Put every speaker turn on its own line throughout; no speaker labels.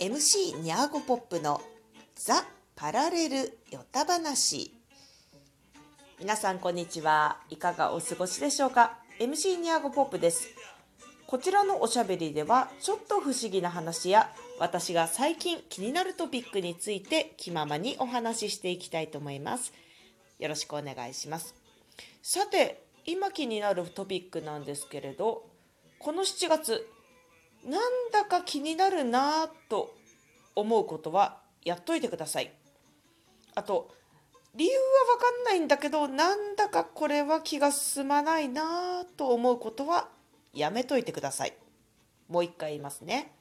MC ニャーゴポップのザ・パラレルヨタ話。皆さんこんにちはいかがお過ごしでしょうか？MC ニャーゴポップです。こちらのおしゃべりではちょっと不思議な話や私が最近気になるトピックについて気ままにお話ししていきたいと思います。よろしくお願いします。さて今気になるトピックなんですけれどこの7月なんだか気になるなぁと思うことはやっといてください。あと理由は分かんないんだけどなんだかこれは気が進まないなぁと思うことはやめといてください。もう一回言いますね。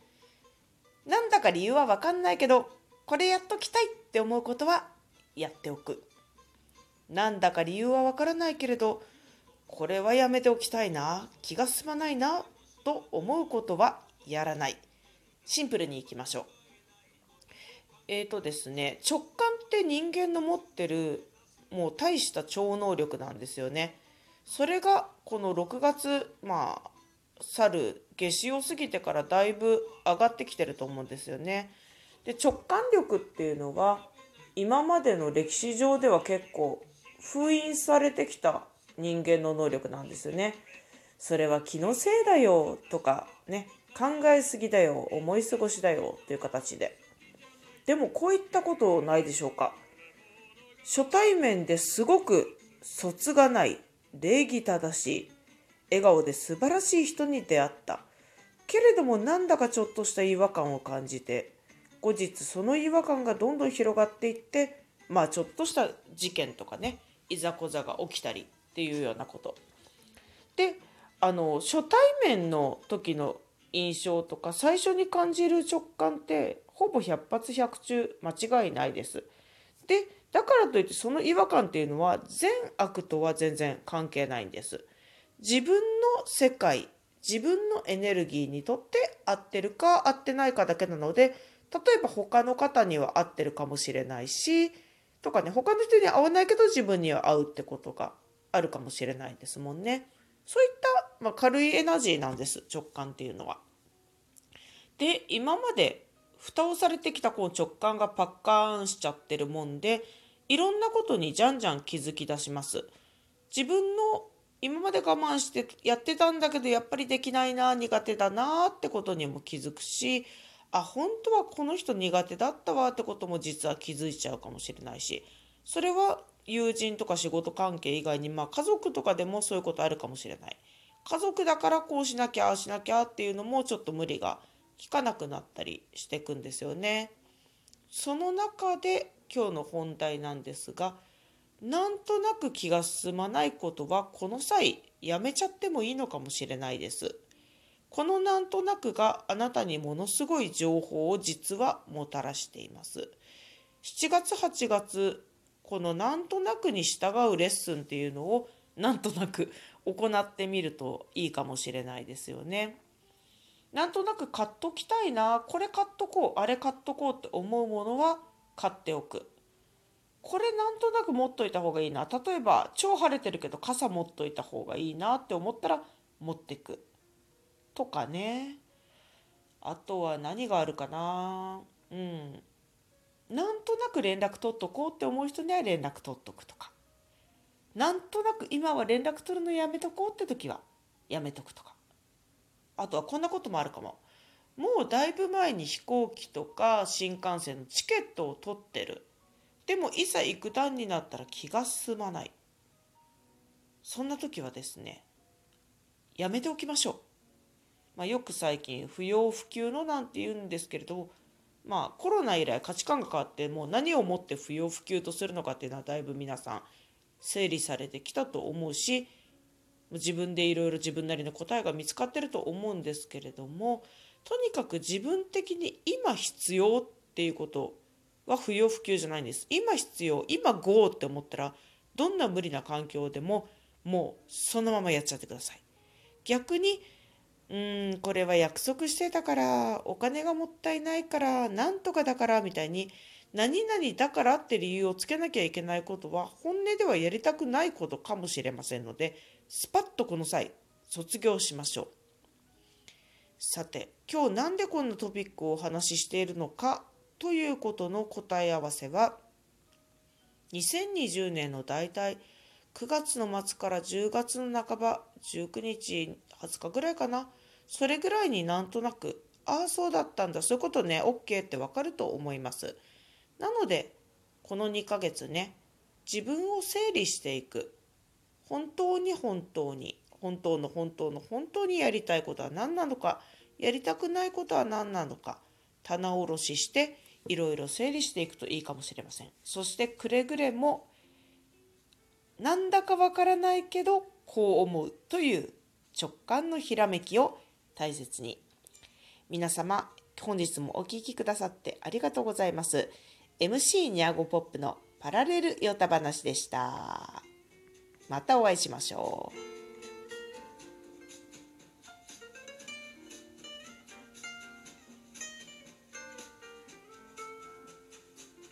なんだか理由は分かんないけどこれやっときたいって思うことはやっておく。なんだか理由は分からないけれどこれはやめておきたいな気が進まないなと思うことはやらない。シンプルにいきましょう。えーとですね、直感って人間の持ってるもう大した超能力なんですよね。それがこの6月、まあ、去る夏至を過ぎてからだいぶ上がってきてると思うんですよね。で直感力っていうのが今までの歴史上では結構封印されてきた人間の能力なんですよね。それは気のせいだよとかね考えすぎだよ思い過ごしだよという形で。でもこういったことないでしょうか。初対面ですごく卒がない礼儀正しい笑顔で素晴らしい人に出会った。けれどもなんだかちょっとした違和感を感じて後日その違和感がどんどん広がっていってまあちょっとした事件とかねいざこざが起きたりっていうようなこと。であの初対面の時の印象とか最初に感じる直感ってほぼ100発100中間違いないです。でだからといってその違和感っていうのは善悪とは全然関係ないんです。自分の世界自分のエネルギーにとって合ってるか合ってないかだけなので例えば他の方には合ってるかもしれないしとかね他の人には合わないけど自分には合うってことがあるかもしれないですもんね。そういったまあ、軽いエナジーなんです直感っていうのは。で今まで蓋をされてきたこう直感がパッカーンしちゃってるもんでいろんなことにじゃんじゃん気づき出します。自分の今まで我慢してやってたんだけどやっぱりできないな苦手だなってことにも気づくしあ本当はこの人苦手だったわってことも実は気づいちゃうかもしれないしそれは友人とか仕事関係以外にまあ家族とかでもそういうことあるかもしれない。家族だからこうしなきゃああしなきゃっていうのもちょっと無理が効かなくなったりしていくんですよね。その中で今日の本題なんですがなんとなく気が進まないことはこの際やめちゃってもいいのかもしれないです。このなんとなくがあなたにものすごい情報を実はもたらしています。7月8月このなんとなくに従うレッスンっていうのをなんとなく行ってみるといいかもしれないですよね。なんとなく買っときたいな。これ買っとこう。あれ買っとこうって思うものは買っておく。これなんとなく持っといた方がいいな。例えば超晴れてるけど傘持っといた方がいいなって思ったら持ってく。とかね。あとは何があるかな。うん。なんとなく連絡取っとこうって思う人には連絡取っとくとか。なんとなく今は連絡取るのやめとこうって時はやめとくとか。あとはこんなこともあるかも。もうだいぶ前に飛行機とか新幹線のチケットを取ってる。でもいざ行く段になったら気が進まない。そんな時はですねやめておきましょう、まあ、よく最近不要不急のなんて言うんですけれどまあコロナ以来価値観が変わってもう何をもって不要不急とするのかっていうのはだいぶ皆さん整理されてきたと思うし自分でいろいろ自分なりの答えが見つかってると思うんですけれどもとにかく自分的に今必要っていうことは不要不急じゃないんです。今必要今 GO って思ったらどんな無理な環境でももうそのままやっちゃってください。逆にうんこれは約束してたからお金がもったいないからなんとかだからみたいに何々だからって理由をつけなきゃいけないことは本音ではやりたくないことかもしれませんのでスパッとこの際卒業しましょう。さて今日なんでこんなトピックをお話ししているのかということの答え合わせは2020年の大体9月の末から10月の半ば19日20日ぐらいかなそれぐらいになんとなくああそうだったんだそういうことね OK ってわかると思います。なのでこの2ヶ月ね自分を整理していく。本当に本当に本当の本当の本当にやりたいことは何なのかやりたくないことは何なのか棚卸ししていろいろ整理していくといいかもしれません。そしてくれぐれもなんだかわからないけどこう思うという直感のひらめきを大切に。皆様本日もお聴きくださってありがとうございます。MC ニャゴポップのパラレルヨタ話でした。またお会いしましょう。